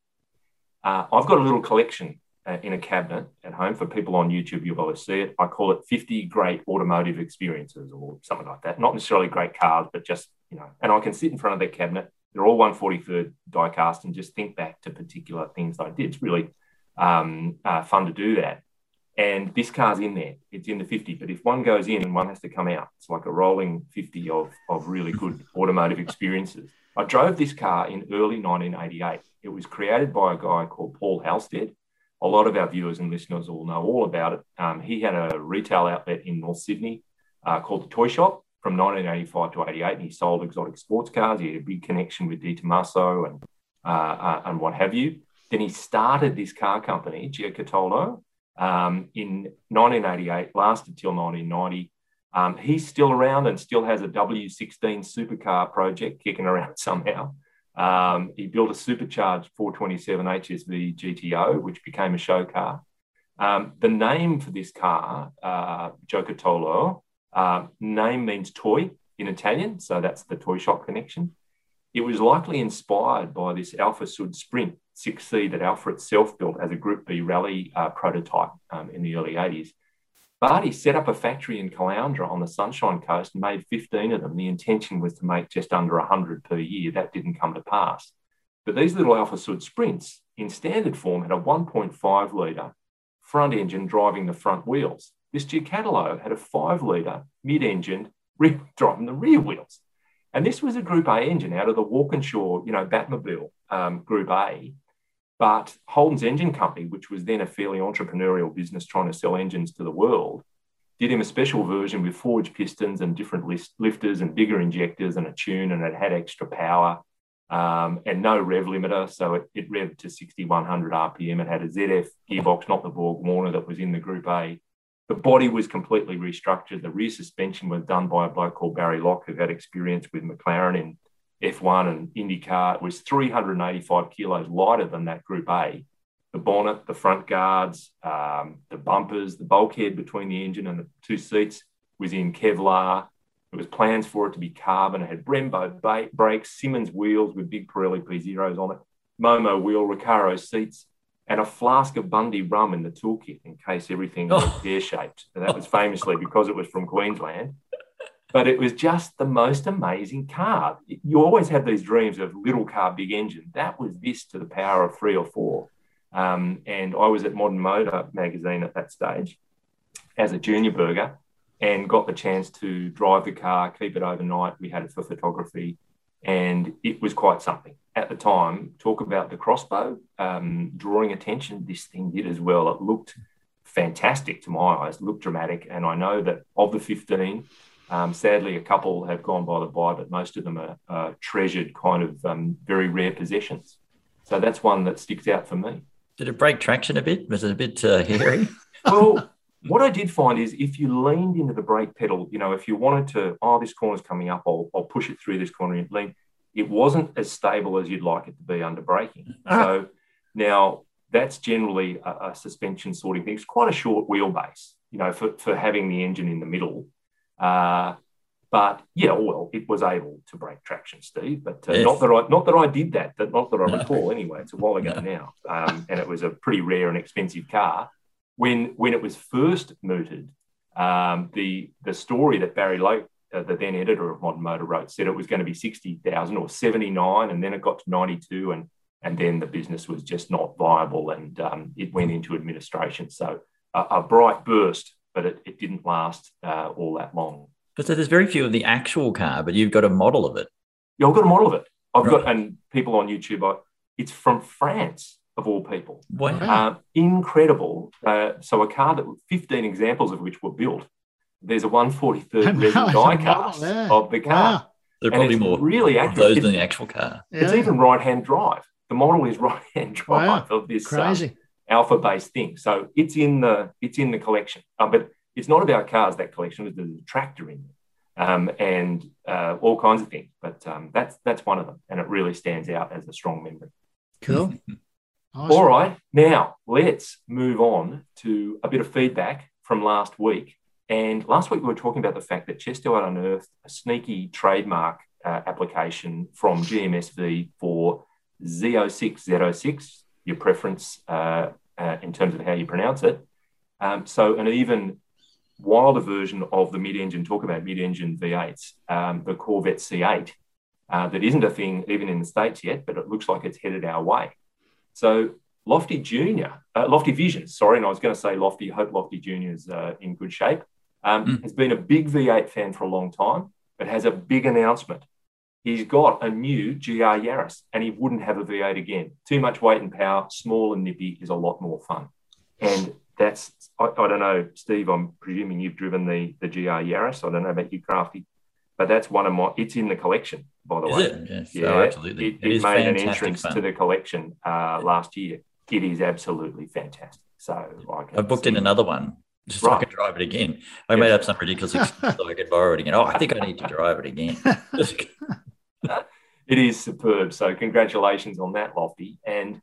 uh, I've got a little collection uh, in a cabinet at home for people on YouTube. You'll always see it. I call it 50 great automotive experiences or something like that. Not necessarily great cars, but just, you know, and I can sit in front of that cabinet. They're all 143rd die cast and just think back to particular things I did. It's really um, uh, fun to do that. And this car's in there. It's in the 50. But if one goes in and one has to come out, it's like a rolling 50 of, of really good automotive experiences. I drove this car in early 1988. It was created by a guy called Paul Halstead. A lot of our viewers and listeners will know all about it. Um, he had a retail outlet in North Sydney uh, called the Toy Shop from 1985 to 88, and he sold exotic sports cars. He had a big connection with De Tomaso and uh, uh, and what have you. Then he started this car company, Giocattolo, um, in 1988, lasted till 1990. Um, he's still around and still has a W16 supercar project kicking around somehow. Um, he built a supercharged 427 HSV GTO, which became a show car. Um, the name for this car, uh, Giocattolo, uh, name means toy in Italian, so that's the toy shop connection. It was likely inspired by this Alfa Sud Sprint 6C that Alfa itself built as a Group B rally uh, prototype um, in the early 80s. But he set up a factory in Caloundra on the Sunshine Coast and made 15 of them. The intention was to make just under 100 per year. That didn't come to pass. But these little Alfa Sud Sprints in standard form had a 1.5 litre front engine driving the front wheels. This Giocattolo had a 5 litre mid engined driving the rear wheels. And this was a Group A engine out of the Walkinshaw, you know, Batmobile um, Group A. But Holden's Engine Company, which was then a fairly entrepreneurial business trying to sell engines to the world, did him a special version with forged pistons and different list, lifters and bigger injectors and a tune, and it had extra power um, and no rev limiter. So it, it revved to 6,100 RPM. It had a ZF gearbox, not the Borg Warner that was in the Group A. The body was completely restructured. The rear suspension was done by a bloke called Barry Locke, who had experience with McLaren in F1 and IndyCar. It was 385 kilos lighter than that Group A. The bonnet, the front guards, um, the bumpers, the bulkhead between the engine and the two seats was in Kevlar. There was plans for it to be carbon. It had Brembo brakes, Simmons wheels with big Pirelli P0s on it, Momo wheel, Recaro seats, and a flask of Bundy rum in the toolkit in case everything was Oh. pear shaped. And that was famously because it was from Queensland. But it was just the most amazing car. You always have these dreams of little car, big engine. That was this to the power of three or four. Um, and I was at Modern Motor magazine at that stage as a junior burger and got the chance to drive the car, keep it overnight. We had it for photography, and it was quite something at the time. Talk about the X-Bow um, drawing attention. This thing did as well. It looked fantastic to my eyes, looked dramatic. And I know that of the 15, um, sadly, a couple have gone by the by, but most of them are, are treasured, kind of um, very rare possessions. So that's one that sticks out for me. Did it break traction a bit? Was it a bit uh, hairy? well, what I did find is if you leaned into the brake pedal, you know, if you wanted to, oh, this corner's coming up, I'll, I'll push it through this corner and lean, it wasn't as stable as you'd like it to be under braking. Ah. So now that's generally a, a suspension sorting thing. It's quite a short wheelbase, you know, for, for having the engine in the middle. Uh, but yeah, well, it was able to break traction, Steve. But uh, Yes. not that I not that I did that, that not that I No. recall anyway. It's a while ago No. now, um, and it was a pretty rare and expensive car. When when it was first mooted, um, the the story that Barry Loke, the then editor of Modern Motor, wrote said it was going to be sixty thousand or seventy nine, and then it got to ninety two, and and then the business was just not viable, and um, it went into administration. So a, a bright burst, but it, it didn't last uh, all that long. But so there's very few of the actual car, but you've got a model of it. Yeah, I've got a model of it. I've got, and people on YouTube, I, it's from France of all people. Wow. Um, incredible. Uh, so a car that 15 examples of which were built. There's a 143rd resin Wow, die it's a model, cast yeah. of the car. Wow. There are and probably more really of accurate. those than the actual car. It's even right-hand drive. The model is right-hand drive of this um, Crazy. Alfa-based thing. So it's in the it's in the collection. Uh, but it's not about cars. That collection there's a tractor in there, um, and uh, all kinds of things. But um, that's that's one of them, and it really stands out as a strong memory. Cool. Nice. All right, now let's move on to a bit of feedback from last week. And last week we were talking about the fact that Chesto had unearthed a sneaky trademark uh, application from GMSV for Z06, Z06, your preference uh, uh, in terms of how you pronounce it. Um, so an even wilder version of the mid-engine, talk about mid-engine V8s, um, the Corvette C8, uh, that isn't a thing even in the States yet, but it looks like it's headed our way. So Lofty Junior, uh, Lofty Vision, sorry, and I was going to say Lofty, hope Lofty Junior is uh, in good shape, um, Mm. has been a big V8 fan for a long time, but has a big announcement. He's got a new GR Yaris and he wouldn't have a V8 again. Too much weight and power, small and nippy is a lot more fun. And that's, I, I don't know, Steve, I'm presuming you've driven the, the GR Yaris. I don't know about you, Crafty, but that's one of my, it's in the collection, by the Is way. it? Yes. Yeah, oh, absolutely. It, it made an entrance fun. to the collection uh, last year. It is absolutely fantastic. So I can I've booked in another one just so I Right. can drive it again. I Yes. made up some ridiculous excuse so I could borrow it again. Oh, I think I need to drive it again. It is superb. So congratulations on that, Lofty. And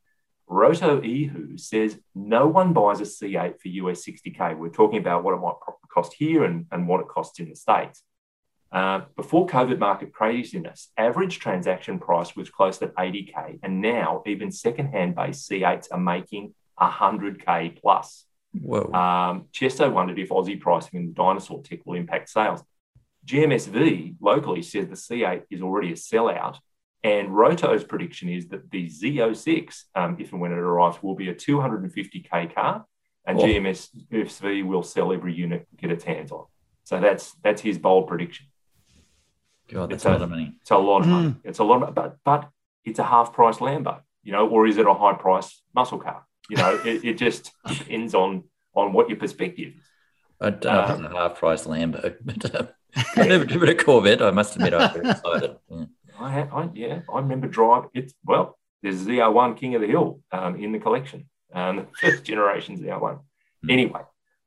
Roto Ehu says no one buys a C8 for US 60K. We're talking about what it might cost here and, and what it costs in the States. Uh, before COVID market craziness, average transaction price was close to 80K. And now even secondhand based C8s are making 100K plus. Whoa. Um, Chesto wondered if Aussie pricing and dinosaur tech will impact sales. GMSV locally says the C8 is already a sellout, and Roto's prediction is that the Z06, um, if and when it arrives, will be a 250k car, and Oh. GMSV will sell every unit it get its hands on. So that's that's his bold prediction. God, that's it's a lot of money. It's a lot of money. It's a lot, of, but but it's a half price Lambo, you know, or is it a high price muscle car? You know, it, it just depends on on what your perspective is. I don't Uh, it's a half price Lambo, but I've never driven a Corvette. I must admit, I was very excited. Yeah. I, I yeah, I remember drive. It's well, there's ZR1 King of the Hill um, in the collection, um, first generation ZR1. Hmm. Anyway,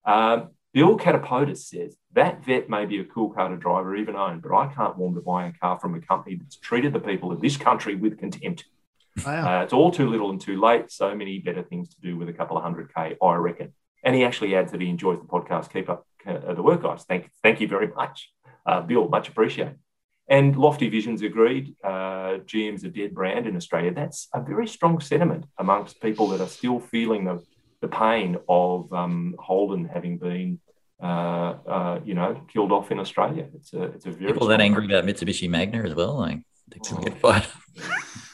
um, Bill Catapotis says that vet may be a cool car to drive or even own, but I can't warm to buying a car from a company that's treated the people of this country with contempt. Wow. Uh, it's all too little and too late. So many better things to do with a couple of hundred K, I reckon. And he actually adds that he enjoys the podcast. Keep up uh, the work, guys. Thank, thank you very much, uh, Bill. Much appreciated. And Lofty Visions agreed. Uh, GM's a dead brand in Australia. That's a very strong sentiment amongst people that are still feeling the, the pain of um, Holden having been uh, uh, you know, killed off in Australia. It's a it's a very people that angry about Mitsubishi Magna as well. Like they oh, get fired.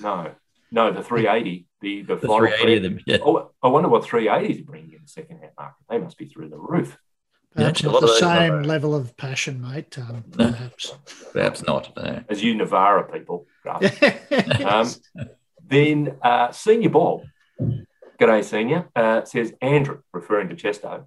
no, no, the 380, the the, the 380 of them. Yeah. Oh, I wonder what 380s are bringing in the second hand market. They must be through the roof. Perhaps not the same level of passion, mate. Um, perhaps. perhaps not. No. As you Navara people. um, then uh, Senior Bob, g'day Senior, uh, says Andrew, referring to Chesto,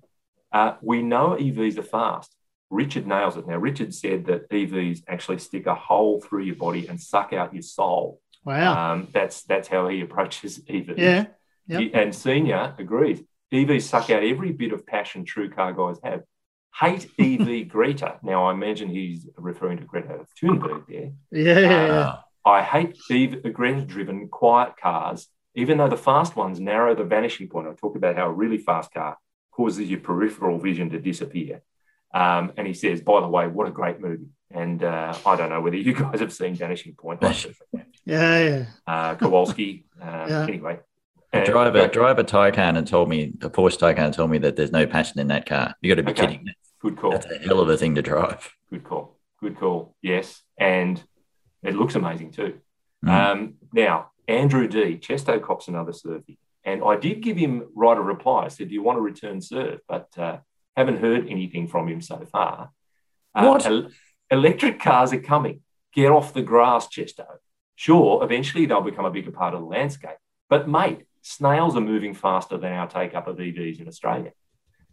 uh, we know EVs are fast. Richard nails it. Now, Richard said that EVs actually stick a hole through your body and suck out your soul. Wow. Um, that's that's how he approaches EVs. Yeah. Yep. And Senior agrees. EVs suck out every bit of passion true car guys have. Hate EV Greta. Now, I imagine he's referring to Greta Thunberg there. Yeah. yeah, uh, I hate EV, Greta driven quiet cars, even though the fast ones narrow the vanishing point. I talked about how a really fast car causes your peripheral vision to disappear. Um, and he says, by the way, what a great movie. And uh, I don't know whether you guys have seen Vanishing Point. yeah, yeah. Uh, Kowalski. Uh, yeah. Anyway. Drive a drive a Taycan and told me a Porsche Taycan told me that there's no passion in that car. You got to be okay. kidding. Good call. That's a hell of a thing to drive. Good call. Good call. Yes, and it looks amazing too. Mm. Um, now Andrew D. Chesto cops another survey. And I did give him right a reply. I said, Do you want to return serve? But uh, haven't heard anything from him so far. Uh, what? El- electric cars are coming. Get off the grass, Chesto. Sure, eventually they'll become a bigger part of the landscape. But, mate, snails are moving faster than our take up of EVs in Australia.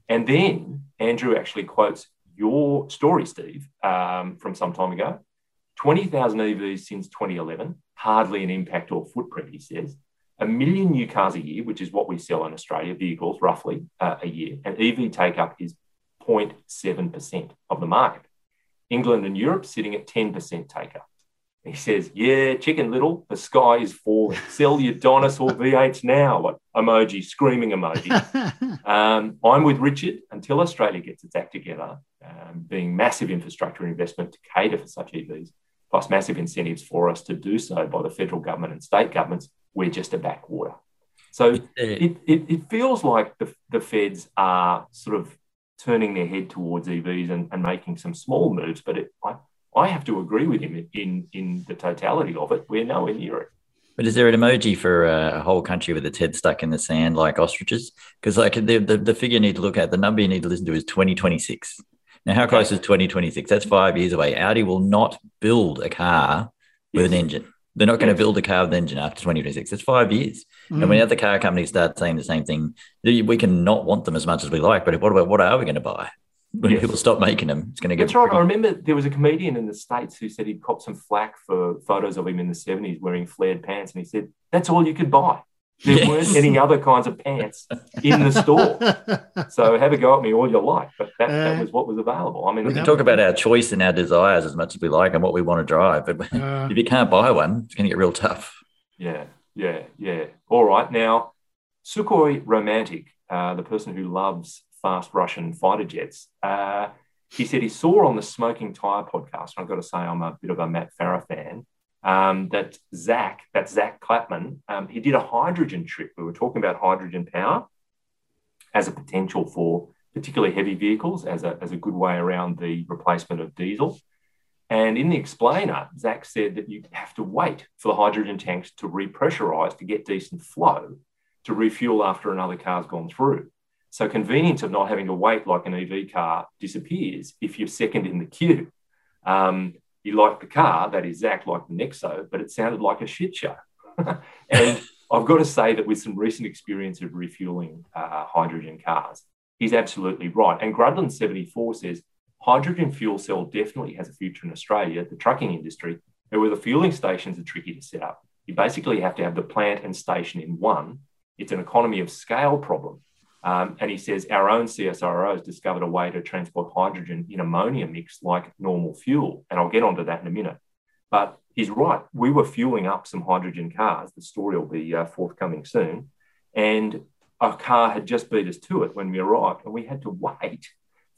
And then Andrew actually quotes your story, Steve, um, from some time ago 20,000 EVs since 2011, hardly an impact or footprint, he says a million new cars a year, which is what we sell in Australia, vehicles roughly uh, a year, and EV take up is 0.7% of the market. England and Europe sitting at 10% take up. He says, Yeah, chicken little, the sky is falling. Sell your dinosaur V8s now. Like emoji, screaming emoji. um, I'm with Richard until Australia gets its act together, um, being massive infrastructure investment to cater for such EVs, plus massive incentives for us to do so by the federal government and state governments we're just a backwater. So it, it, it feels like the, the feds are sort of turning their head towards EVs and, and making some small moves, but it, I, I have to agree with him in, in the totality of it. We're nowhere near it. But is there an emoji for a whole country with its head stuck in the sand like ostriches? Because like the, the, the figure you need to look at, the number you need to listen to is 2026. Now, how close is 2026? That's five years away. Audi will not build a car with yes. an engine. They're not going to build a car with an engine after 2026. It's five years. Mm. And when other car companies start saying the same thing, we can not want them as much as we like. But what about what are we going to buy? When yes. people stop making them, it's going to get. That's right. Pretty... I remember there was a comedian in the States who said he'd cop some flack for photos of him in the 70s wearing flared pants. And he said, that's all you could buy. There yes. weren't any other kinds of pants in the store. so have a go at me all you like, but that, uh, that was what was available. I mean, we can talk about our choice and our desires as much as we like and what we want to drive, but uh, if you can't buy one, it's going to get real tough. Yeah, yeah, yeah. All right. Now, Sukhoi Romantic, uh, the person who loves fast Russian fighter jets, uh, he said he saw on the Smoking Tire podcast, and I've got to say I'm a bit of a Matt Farah fan, um, that Zach, that Zach Klapman, um, he did a hydrogen trip. We were talking about hydrogen power as a potential for particularly heavy vehicles as a, as a good way around the replacement of diesel. And in the explainer, Zach said that you have to wait for the hydrogen tanks to repressurize to get decent flow to refuel after another car's gone through. So convenience of not having to wait like an EV car disappears if you're second in the queue. Um, he liked the car, that is Zach liked the Nexo, but it sounded like a shit show. and I've got to say that with some recent experience of refueling uh, hydrogen cars, he's absolutely right. And Grudland74 says hydrogen fuel cell definitely has a future in Australia, the trucking industry, where the fueling stations are tricky to set up. You basically have to have the plant and station in one. It's an economy of scale problem. Um, and he says our own CSIRO has discovered a way to transport hydrogen in ammonia mix like normal fuel. And I'll get onto that in a minute. But he's right. We were fueling up some hydrogen cars. The story will be uh, forthcoming soon. And a car had just beat us to it when we arrived, and we had to wait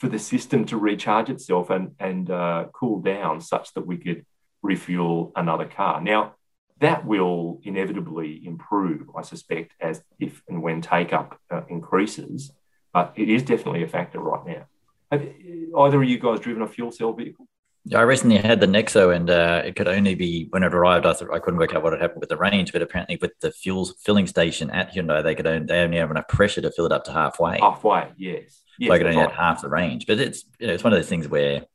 for the system to recharge itself and, and uh, cool down such that we could refuel another car. Now, that will inevitably improve, I suspect, as if and when take up uh, increases. But it is definitely a factor right now. Have either of you guys driven a fuel cell vehicle? Yeah, I recently had the Nexo, and uh, it could only be when it arrived. I thought I couldn't work out what had happened with the range, but apparently with the fuel filling station at Hyundai, they could only, they only have enough pressure to fill it up to halfway. Halfway, yes. So I only right. add half the range. But it's you know it's one of those things where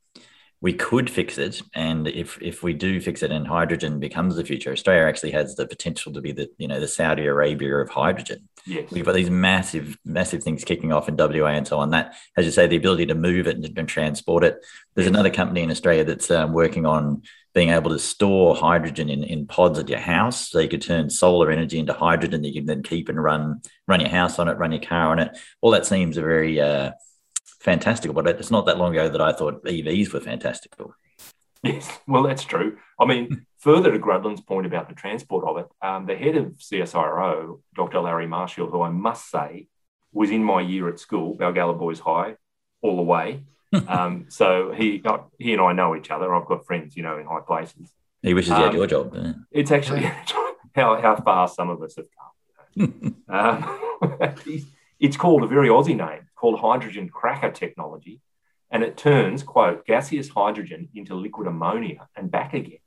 we could fix it, and if if we do fix it and hydrogen becomes the future, Australia actually has the potential to be the you know the Saudi Arabia of hydrogen. Yes. We've got these massive massive things kicking off in WA and so on. That, as you say, the ability to move it and, and transport it. There's yes. another company in Australia that's um, working on being able to store hydrogen in, in pods at your house, so you could turn solar energy into hydrogen that you can then keep and run run your house on it, run your car on it. All that seems a very uh, fantastical, but it's not that long ago that I thought EVs were fantastical. Yes, well, that's true. I mean, further to Grudlin's point about the transport of it, um, the head of CSIRO, Dr. Larry Marshall, who I must say was in my year at school, Balgowlah Boys High, all the way. Um, so he he and I know each other. I've got friends, you know, in high places. He wishes he had your um, job. Yeah. It's actually how, how far some of us have come. um, it's called a very Aussie name called hydrogen cracker technology, and it turns, quote, gaseous hydrogen into liquid ammonia and back again.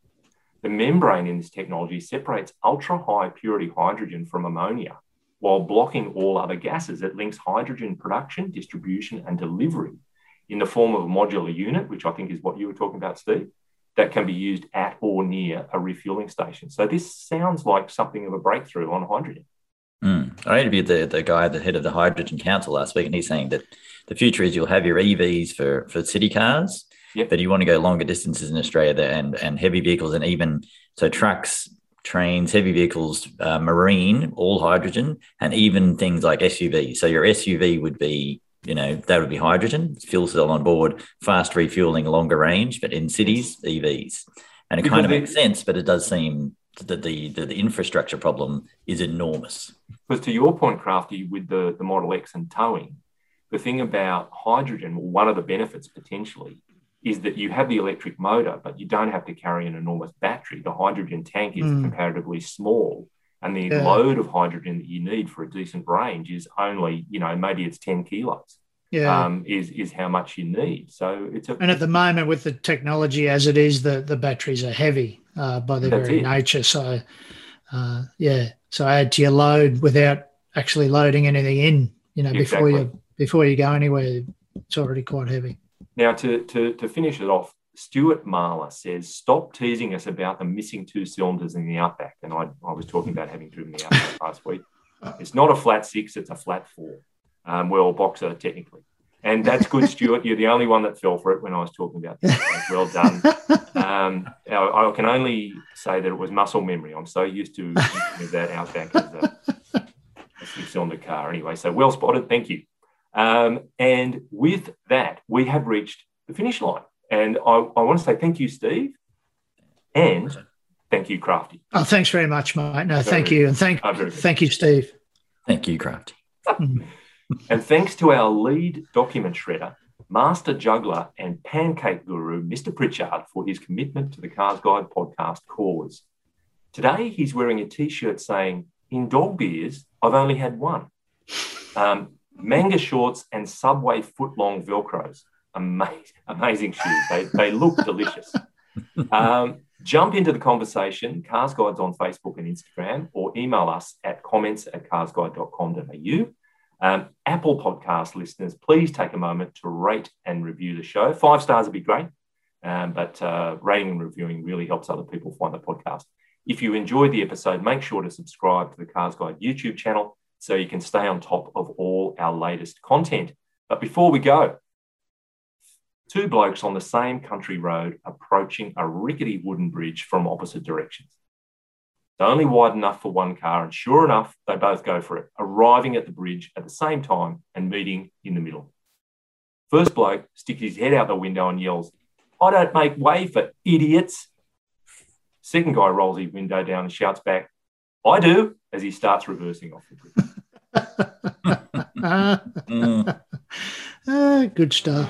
The membrane in this technology separates ultra high purity hydrogen from ammonia while blocking all other gases. It links hydrogen production, distribution, and delivery in the form of a modular unit, which I think is what you were talking about, Steve, that can be used at or near a refueling station. So this sounds like something of a breakthrough on hydrogen. Mm. I interviewed the, the guy, the head of the Hydrogen Council last week, and he's saying that the future is you'll have your EVs for, for city cars, yep. but you want to go longer distances in Australia and, and heavy vehicles, and even so trucks, trains, heavy vehicles, uh, marine, all hydrogen, and even things like SUV. So your SUV would be, you know, that would be hydrogen, fuel cell on board, fast refueling, longer range, but in cities, EVs. And it because kind of makes sense, but it does seem that the, the, the infrastructure problem is enormous. Because to your point, Crafty, with the, the Model X and towing, the thing about hydrogen, well, one of the benefits potentially is that you have the electric motor, but you don't have to carry an enormous battery. The hydrogen tank is mm. comparatively small, and the yeah. load of hydrogen that you need for a decent range is only, you know, maybe it's 10 kilos. Yeah. Um, is is how much you need. So it's a, and at the moment with the technology as it is, the the batteries are heavy uh, by their very it. nature. So, uh, yeah, so add to your load without actually loading anything in. You know, exactly. before you before you go anywhere, it's already quite heavy. Now, to to to finish it off, Stuart Marler says, "Stop teasing us about the missing two cylinders in the Outback." And I, I was talking about having driven the Outback last week. It's not a flat six; it's a flat four. Um, well, boxer technically. And that's good, Stuart. You're the only one that fell for it when I was talking about this. Well done. Um, I, I, can only say that it was muscle memory. I'm so used to that Outback as a, a six-cylinder car. Anyway, so well spotted. Thank you. Um, and with that, we have reached the finish line. And I, I want to say thank you, Steve, and thank you, Crafty. Oh, thanks very much, mate. No, very thank you, and thank oh, thank you, Steve. Thank you, Crafty. And thanks to our lead document shredder, master juggler, and pancake guru, Mr. Pritchard, for his commitment to the Cars Guide podcast cause. Today, he's wearing a t shirt saying, In dog beers, I've only had one. Um, manga shorts and Subway foot long Velcros. Amazing, amazing shoes. They, they look delicious. Um, jump into the conversation, Cars Guides on Facebook and Instagram, or email us at comments at carsguide.com.au. Um, Apple podcast listeners, please take a moment to rate and review the show. Five stars would be great, um, but uh, rating and reviewing really helps other people find the podcast. If you enjoyed the episode, make sure to subscribe to the Cars Guide YouTube channel so you can stay on top of all our latest content. But before we go, two blokes on the same country road approaching a rickety wooden bridge from opposite directions. It's only wide enough for one car, and sure enough, they both go for it, arriving at the bridge at the same time and meeting in the middle. First bloke sticks his head out the window and yells, I don't make way for idiots. Second guy rolls his window down and shouts back, I do, as he starts reversing off the bridge. uh, good stuff.